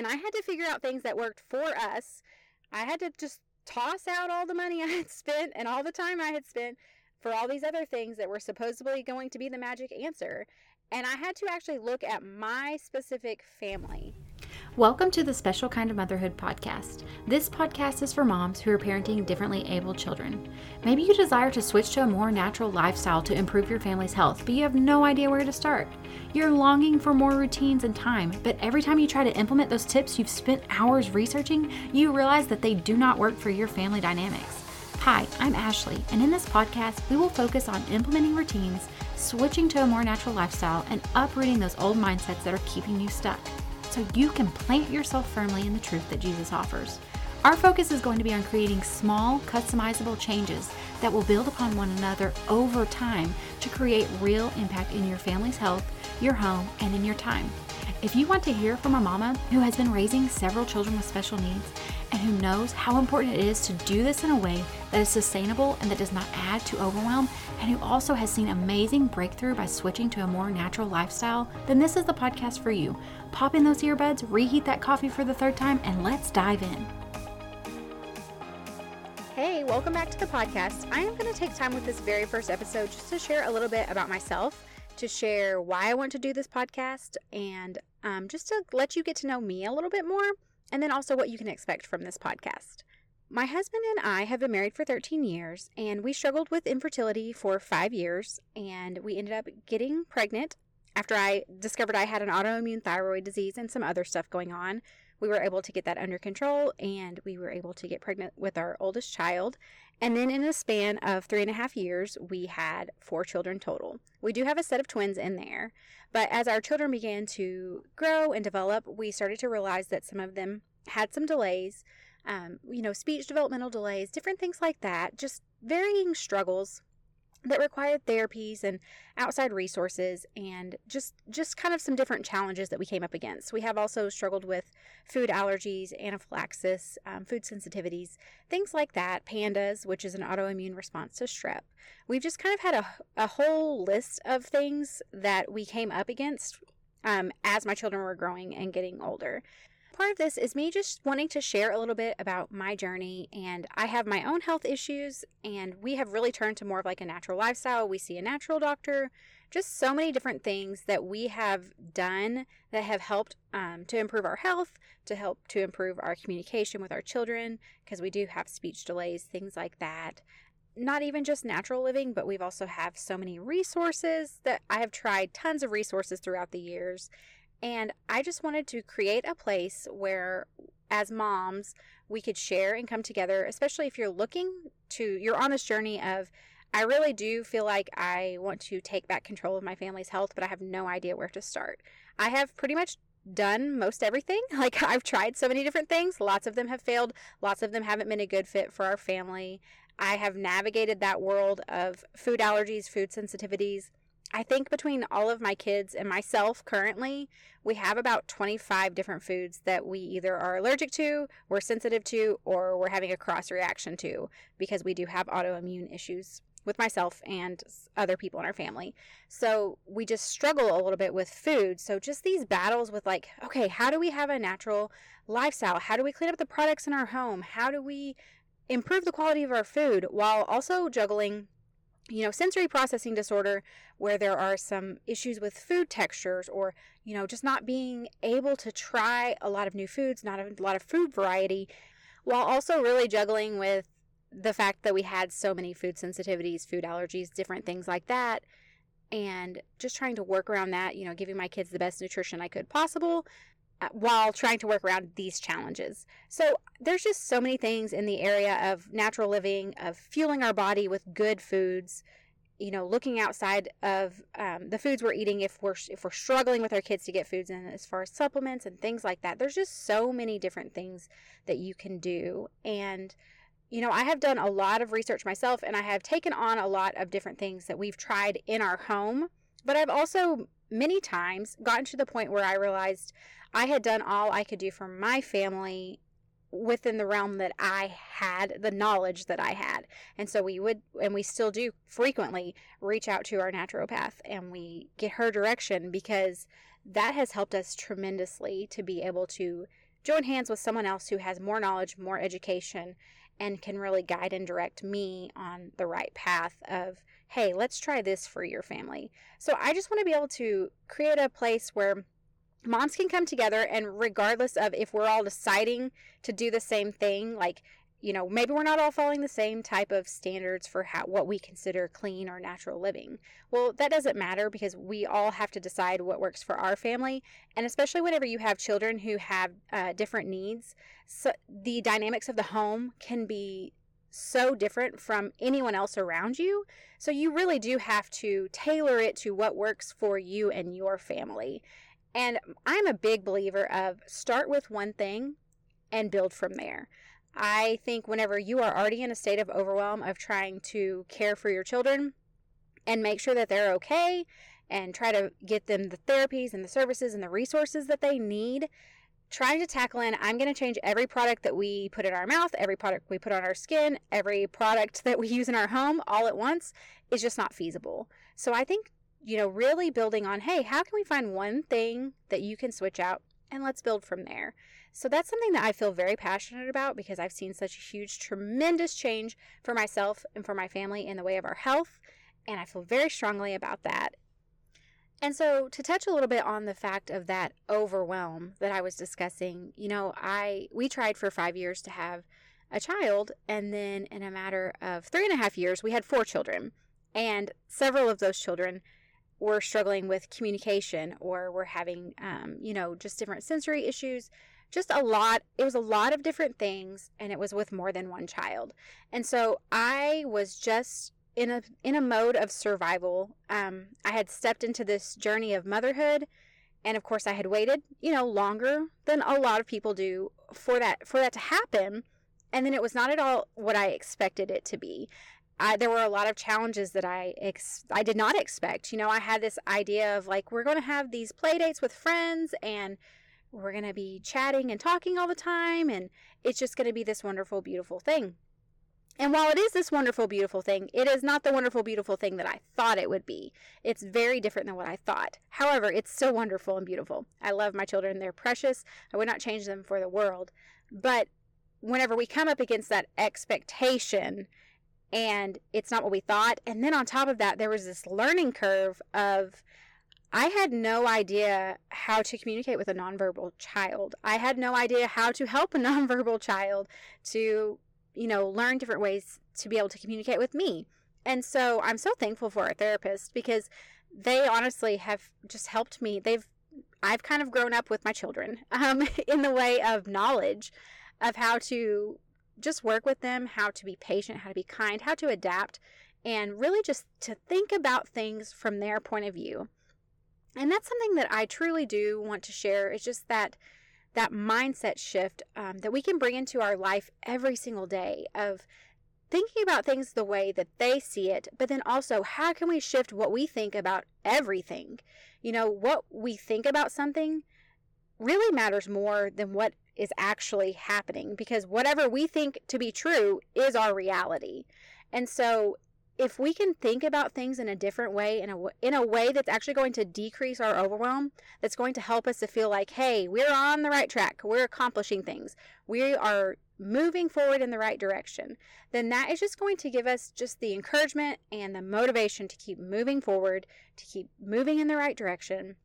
And I had to figure out things that worked for us. I had to just toss out all the money I had spent and all the time I had spent for all these other things that were supposedly going to be the magic answer. And I had to actually look at my specific family. Welcome to the Special Kind of Motherhood podcast. This podcast is for moms who are parenting differently able children. Maybe you desire to switch to a more natural lifestyle to improve your family's health, but you have no idea where to start. You're longing for more routines and time, but every time you try to implement those tips you've spent hours researching, you realize that they do not work for your family dynamics. Hi, I'm Ashley, and in this podcast, we will focus on implementing routines, switching to a more natural lifestyle, and uprooting those old mindsets that are keeping you stuck so you can plant yourself firmly in the truth that Jesus offers. Our focus is going to be on creating small, customizable changes that will build upon one another over time to create real impact in your family's health, your home, and in your time. If you want to hear from a mama who has been raising several children with special needs and who knows how important it is to do this in a way that is sustainable and that does not add to overwhelm, and who also has seen amazing breakthrough by switching to a more natural lifestyle, then this is the podcast for you. Pop in those earbuds, reheat that coffee for the third time, and let's dive in. Hey, welcome back to the podcast. I am going to take time with this very first episode just to share a little bit about myself, to share why I want to do this podcast, and um, just to let you get to know me a little bit more, and then also what you can expect from this podcast. My husband and I have been married for 13 years, and we struggled with infertility for five years, and we ended up getting pregnant after I discovered I had an autoimmune thyroid disease and some other stuff going on. We were able to get that under control, and we were able to get pregnant with our oldest child. And then, in a span of three and a half years, we had four children total. We do have a set of twins in there, but as our children began to grow and develop, we started to realize that some of them had some delays um, you know, speech developmental delays, different things like that, just varying struggles that required therapies and outside resources and just just kind of some different challenges that we came up against. We have also struggled with food allergies anaphylaxis um, food sensitivities things like that PANDAS which is an autoimmune response to strep. We've just kind of had a, a whole list of things that we came up against um, as my children were growing and getting older part of this is me just wanting to share a little bit about my journey. And I have my own health issues, and we have really turned to more of like a natural lifestyle. We see a natural doctor, just so many different things that we have done that have helped um, to improve our health, to help to improve our communication with our children, because we do have speech delays, things like that not even just natural living, but we've also have so many resources that I have tried tons of resources throughout the years and I just wanted to create a place where, as moms, we could share and come together, especially if you're looking to, you're on this journey of, I really do feel like I want to take back control of my family's health, but I have no idea where to start. I have pretty much done most everything. Like, I've tried so many different things. Lots of them have failed, lots of them haven't been a good fit for our family. I have navigated that world of food allergies, food sensitivities, I think between all of my kids and myself currently, we have about 25 different foods that we either are allergic to, we're sensitive to, or we're having a cross reaction to because we do have autoimmune issues with myself and other people in our family. So we just struggle a little bit with food. So just these battles with like, okay, how do we have a natural lifestyle? How do we clean up the products in our home? How do we improve the quality of our food while also juggling you know, sensory processing disorder, where there are some issues with food textures or, you know, just not being able to try a lot of new foods, not a lot of food variety, while also really juggling with the fact that we had so many food sensitivities, food allergies, different things like that. And just trying to work around that, you know, giving my kids the best nutrition I could possible, while trying to work around these challenges. So there's just so many things in the area of natural living, of fueling our body with good foods. You know, looking outside of um, the foods we're eating if we're if we're struggling with our kids to get foods in as far as supplements and things like that. There's just so many different things that you can do, and you know, I have done a lot of research myself, and I have taken on a lot of different things that we've tried in our home. But I've also many times gotten to the point where I realized I had done all I could do for my family within the realm that I had, the knowledge that I had. And so we would, and we still do frequently reach out to our naturopath and we get her direction because that has helped us tremendously to be able to join hands with someone else who has more knowledge, more education, and can really guide and direct me on the right path of, hey, let's try this for your family. So I just want to be able to create a place where moms can come together and regardless of if we're all deciding to do the same thing, like you know, maybe we're not all following the same type of standards for how what we consider clean or natural living. Well, that doesn't matter because we all have to decide what works for our family, and especially whenever you have children who have uh, different needs, so the dynamics of the home can be so different from anyone else around you. So you really do have to tailor it to what works for you and your family. And I'm a big believer of start with one thing and build from there. I think whenever you are already in a state of overwhelm of trying to care for your children and make sure that they're okay and try to get them the therapies and the services and the resources that they need, trying to tackle in I'm going to change every product that we put in our mouth, every product we put on our skin, every product that we use in our home all at once is just not feasible. So I think, you know, really building on, hey, how can we find one thing that you can switch out and let's build from there. So that's something that I feel very passionate about because I've seen such a huge, tremendous change for myself and for my family in the way of our health. And I feel very strongly about that. And so, to touch a little bit on the fact of that overwhelm that I was discussing, you know, I we tried for five years to have a child, and then in a matter of three and a half years, we had four children, and several of those children were struggling with communication or were having, um, you know, just different sensory issues. Just a lot. It was a lot of different things, and it was with more than one child. And so I was just in a in a mode of survival. Um, I had stepped into this journey of motherhood, and of course, I had waited, you know, longer than a lot of people do for that for that to happen. And then it was not at all what I expected it to be. I, there were a lot of challenges that I ex- I did not expect. You know, I had this idea of like we're going to have these play dates with friends and we're going to be chatting and talking all the time and it's just going to be this wonderful beautiful thing. And while it is this wonderful beautiful thing, it is not the wonderful beautiful thing that I thought it would be. It's very different than what I thought. However, it's still wonderful and beautiful. I love my children. They're precious. I would not change them for the world. But whenever we come up against that expectation and it's not what we thought. And then on top of that, there was this learning curve of I had no idea how to communicate with a nonverbal child. I had no idea how to help a nonverbal child to, you know, learn different ways to be able to communicate with me. And so I'm so thankful for our therapist because they honestly have just helped me. They've I've kind of grown up with my children um, in the way of knowledge of how to just work with them, how to be patient, how to be kind, how to adapt, and really just to think about things from their point of view. And that's something that I truly do want to share. It's just that that mindset shift um, that we can bring into our life every single day of thinking about things the way that they see it, but then also how can we shift what we think about everything? You know, what we think about something really matters more than what is actually happening because whatever we think to be true is our reality. And so if we can think about things in a different way in a in a way that's actually going to decrease our overwhelm that's going to help us to feel like hey we're on the right track. We're accomplishing things. We are moving forward in the right direction. Then that is just going to give us just the encouragement and the motivation to keep moving forward to keep moving in the right direction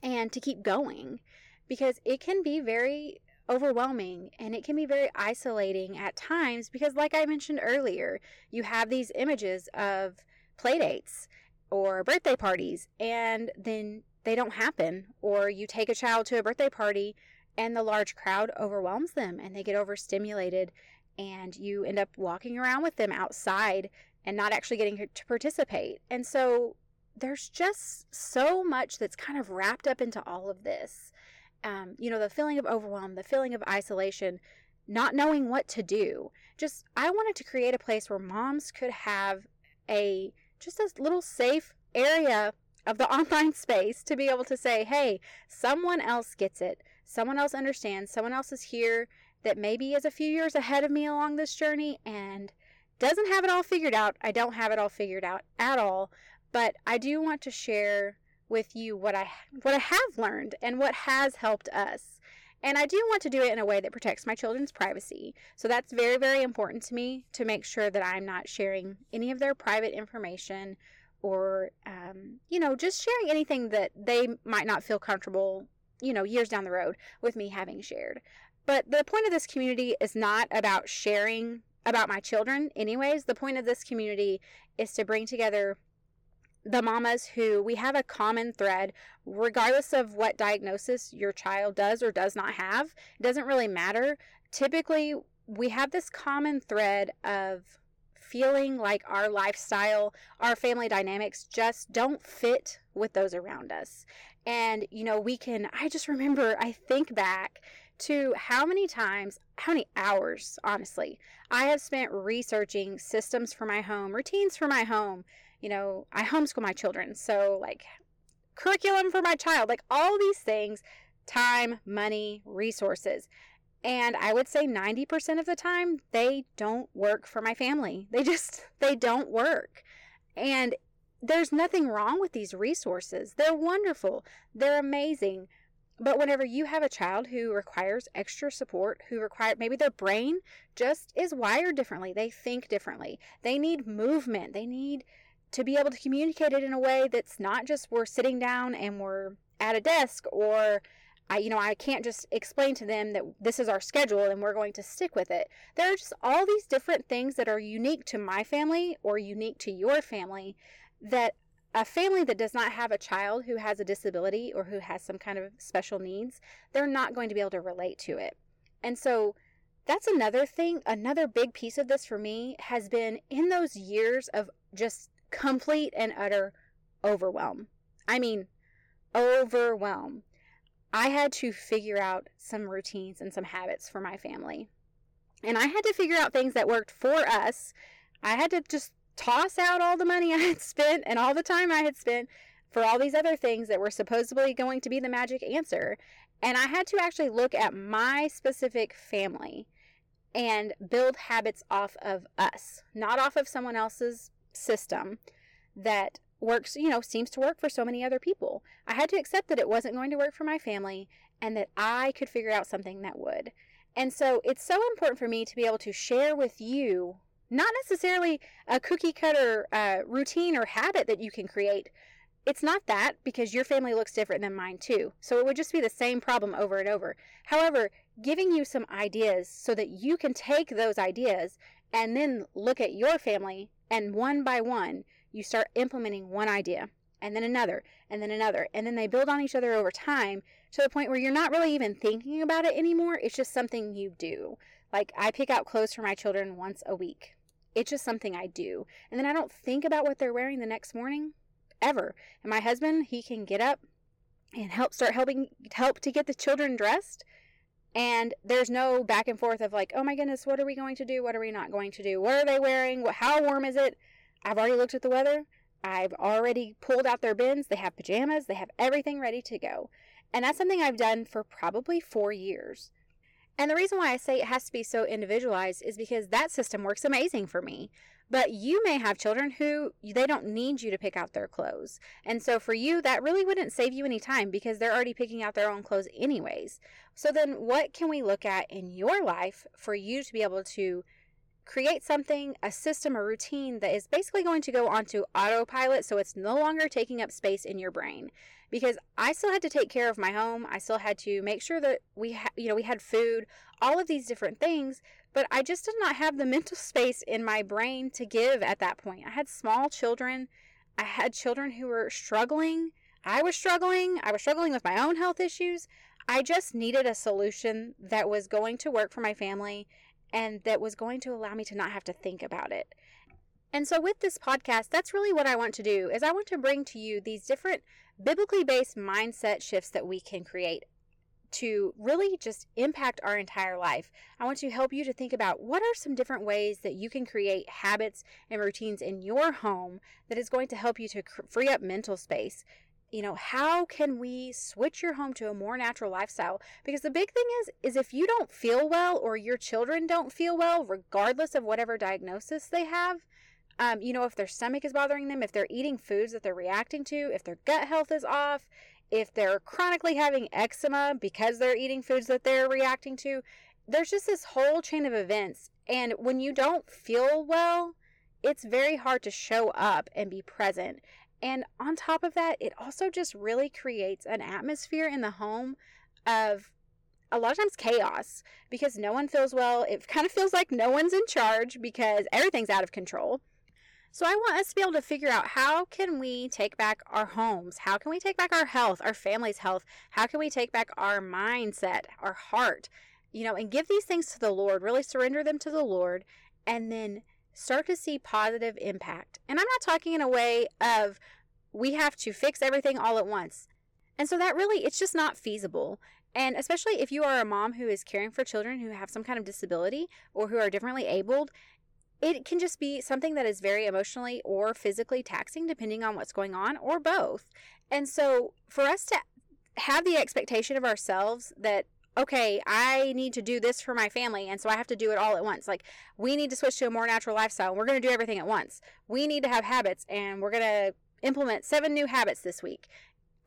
and to keep going. Because it can be very overwhelming and it can be very isolating at times because like I mentioned earlier, you have these images of playdates or birthday parties and then they don't happen or you take a child to a birthday party and the large crowd overwhelms them and they get overstimulated and you end up walking around with them outside and not actually getting to participate. And so there's just so much that's kind of wrapped up into all of this um, you know, the feeling of overwhelm, the feeling of isolation, not knowing what to do. Just, I wanted to create a place where moms could have a just a little safe area of the online space to be able to say, hey, someone else gets it. Someone else understands. Someone else is here that maybe is a few years ahead of me along this journey and doesn't have it all figured out. I don't have it all figured out at all, but I do want to share with you what I what I have learned and what has helped us. And I do want to do it in a way that protects my children's privacy. So that's very, very important to me to make sure that I'm not sharing any of their private information or, um, you know, just sharing anything that they might not feel comfortable, you know, years down the road with me having shared. But the point of this community is not about sharing about my children, anyways. The point of this community is to bring together the mamas who we have a common thread, regardless of what diagnosis your child does or does not have. It doesn't really matter. Typically, we have this common thread of feeling like our lifestyle, our family dynamics just don't fit with those around us. And, you know, we can, I just remember, I think back to how many times, how many hours, honestly, I have spent researching systems for my home, routines for my home. You know, I homeschool my children, so like curriculum for my child, like all these things, time, money, resources. And I would say 90% of the time, they don't work for my family. They just, they don't work. And there's nothing wrong with these resources. They're wonderful. They're amazing. But whenever you have a child who requires extra support, who require maybe their brain just is wired differently, they think differently, they need movement, they need to be able to communicate it in a way that's not just we're sitting down and we're at a desk or I you know I can't just explain to them that this is our schedule and we're going to stick with it. There are just all these different things that are unique to my family or unique to your family that a family that does not have a child who has a disability or who has some kind of special needs, they're not going to be able to relate to it. And so that's another thing, another big piece of this for me has been in those years of just complete and utter overwhelm. I mean, overwhelm. I had to figure out some routines and some habits for my family. And I had to figure out things that worked for us. I had to just toss out all the money I had spent and all the time I had spent for all these other things that were supposedly going to be the magic answer. And I had to actually look at my specific family and build habits off of us, not off of someone else's system that works, you know, seems to work for so many other people. I had to accept that it wasn't going to work for my family and that I could figure out something that would. And so it's so important for me to be able to share with you not necessarily a cookie cutter uh, routine or habit that you can create. It's not that because your family looks different than mine too. So it would just be the same problem over and over. However, giving you some ideas so that you can take those ideas and then look at your family and one by one, you start implementing one idea and then another and then another. And then they build on each other over time to the point where you're not really even thinking about it anymore. It's just something you do. Like I pick out clothes for my children once a week. It's just something I do. And then I don't think about what they're wearing the next morning ever. And my husband, he can get up and help start helping help to get the children dressed. And there's no back and forth of like, oh my goodness, what are we going to do? What are we not going to do? What are they wearing? How warm is it? I've already looked at the weather. I've already pulled out their bins. They have pajamas. They have everything ready to go. And that's something I've done for probably four years. And the reason why I say it has to be so individualized is because that system works amazing for me. But you may have children who they don't need you to pick out their clothes. And so for you, that really wouldn't save you any time because they're already picking out their own clothes anyways. So then what can we look at in your life for you to be able to create something, a system, a routine that is basically going to go onto autopilot so it's no longer taking up space in your brain because I still had to take care of my home. I still had to make sure that we ha- you know, we had food, all of these different things, but I just did not have the mental space in my brain to give at that point. I had small children. I had children who were struggling. I was struggling. I was struggling with my own health issues. I just needed a solution that was going to work for my family and that was going to allow me to not have to think about it. And so with this podcast, that's really what I want to do is I want to bring to you these different biblically based mindset shifts that we can create to really just impact our entire life. I want to help you to think about what are some different ways that you can create habits and routines in your home that is going to help you to free up mental space. You know, how can we switch your home to a more natural lifestyle? Because the big thing is is if you don't feel well or your children don't feel well regardless of whatever diagnosis they have, um, you know, if their stomach is bothering them, if they're eating foods that they're reacting to, if their gut health is off, if they're chronically having eczema because they're eating foods that they're reacting to. There's just this whole chain of events. And when you don't feel well, it's very hard to show up and be present. And on top of that, it also just really creates an atmosphere in the home of a lot of times chaos because no one feels well. It kind of feels like no one's in charge because everything's out of control. So I want us to be able to figure out how can we take back our homes? How can we take back our health, our family's health? How can we take back our mindset, our heart? You know, and give these things to the Lord, really surrender them to the Lord and then start to see positive impact. And I'm not talking in a way of we have to fix everything all at once. And so that really it's just not feasible. And especially if you are a mom who is caring for children who have some kind of disability or who are differently abled, it can just be something that is very emotionally or physically taxing, depending on what's going on, or both. And so, for us to have the expectation of ourselves that, okay, I need to do this for my family, and so I have to do it all at once. Like, we need to switch to a more natural lifestyle, and we're going to do everything at once. We need to have habits, and we're going to implement seven new habits this week.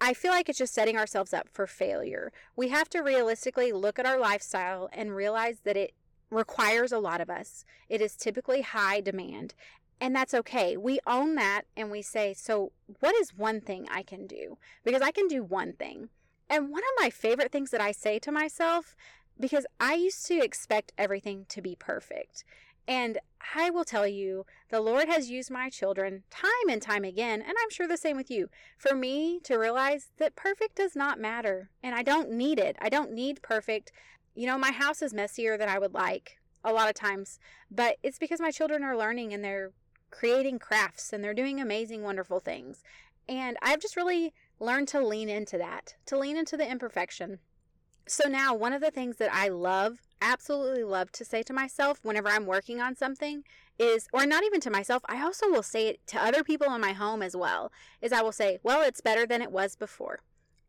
I feel like it's just setting ourselves up for failure. We have to realistically look at our lifestyle and realize that it requires a lot of us. It is typically high demand, and that's okay. We own that and we say, so what is one thing I can do? Because I can do one thing. And one of my favorite things that I say to myself, because I used to expect everything to be perfect. And I will tell you, the Lord has used my children time and time again, and I'm sure the same with you, for me to realize that perfect does not matter. And I don't need it. I don't need perfect. You know, my house is messier than I would like a lot of times, but it's because my children are learning and they're creating crafts and they're doing amazing, wonderful things. And I've just really learned to lean into that, to lean into the imperfection. So now, one of the things that I love, absolutely love to say to myself whenever I'm working on something is, or not even to myself, I also will say it to other people in my home as well, is I will say, well, it's better than it was before.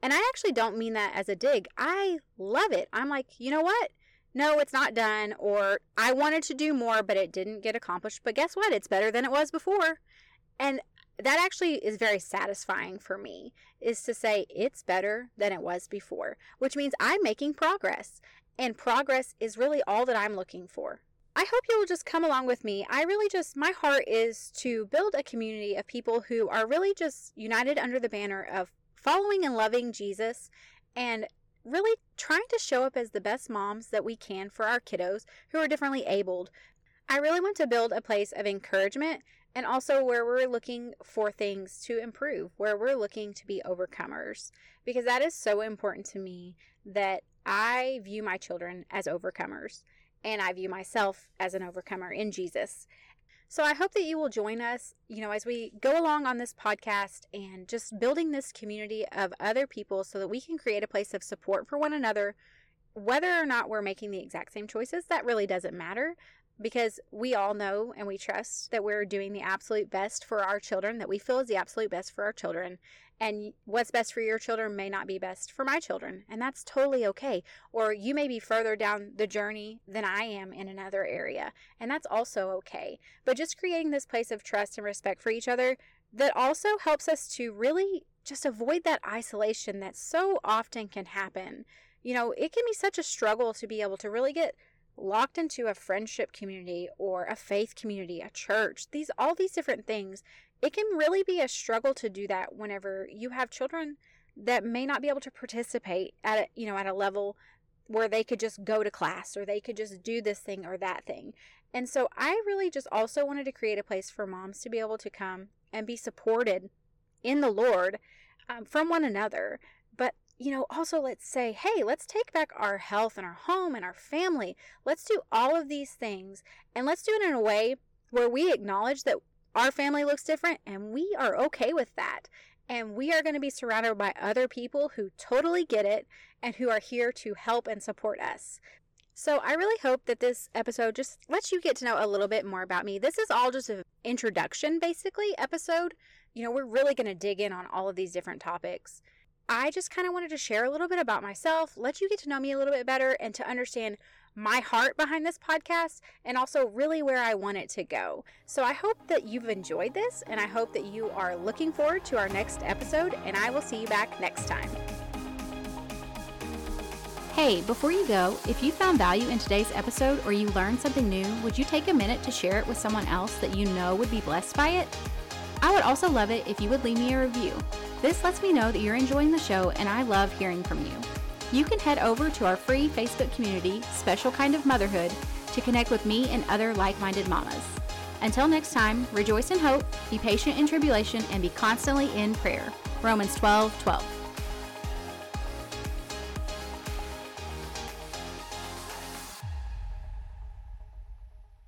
And I actually don't mean that as a dig. I love it. I'm like, you know what? No, it's not done. Or I wanted to do more, but it didn't get accomplished. But guess what? It's better than it was before. And that actually is very satisfying for me is to say it's better than it was before, which means I'm making progress. And progress is really all that I'm looking for. I hope you'll just come along with me. I really just, my heart is to build a community of people who are really just united under the banner of following and loving Jesus and really trying to show up as the best moms that we can for our kiddos who are differently abled. I really want to build a place of encouragement and also where we're looking for things to improve, where we're looking to be overcomers, because that is so important to me that I view my children as overcomers and I view myself as an overcomer in Jesus. So I hope that you will join us, you know, as we go along on this podcast and just building this community of other people so that we can create a place of support for one another. Whether or not we're making the exact same choices, that really doesn't matter because we all know and we trust that we're doing the absolute best for our children, that we feel is the absolute best for our children. And what's best for your children may not be best for my children. And that's totally okay. Or you may be further down the journey than I am in another area. And that's also okay. But just creating this place of trust and respect for each other that also helps us to really just avoid that isolation that so often can happen. You know, it can be such a struggle to be able to really get locked into a friendship community or a faith community, a church, these all these different things it can really be a struggle to do that whenever you have children that may not be able to participate at a, you know at a level where they could just go to class or they could just do this thing or that thing. And so I really just also wanted to create a place for moms to be able to come and be supported in the Lord um, from one another. But, you know, also let's say, hey, let's take back our health and our home and our family. Let's do all of these things and let's do it in a way where we acknowledge that our family looks different and we are okay with that. And we are going to be surrounded by other people who totally get it and who are here to help and support us. So I really hope that this episode just lets you get to know a little bit more about me. This is all just an introduction, basically, episode. You know, we're really going to dig in on all of these different topics. I just kind of wanted to share a little bit about myself, let you get to know me a little bit better, and to understand my heart behind this podcast and also really where I want it to go. So I hope that you've enjoyed this and I hope that you are looking forward to our next episode, and I will see you back next time. Hey, before you go, if you found value in today's episode or you learned something new, would you take a minute to share it with someone else that you know would be blessed by it? I would also love it if you would leave me a review. This lets me know that you're enjoying the show and I love hearing from you. You can head over to our free Facebook community, Special Kind of Motherhood, to connect with me and other like minded mamas. Until next time, rejoice in hope, be patient in tribulation, and be constantly in prayer. Romans 12 12.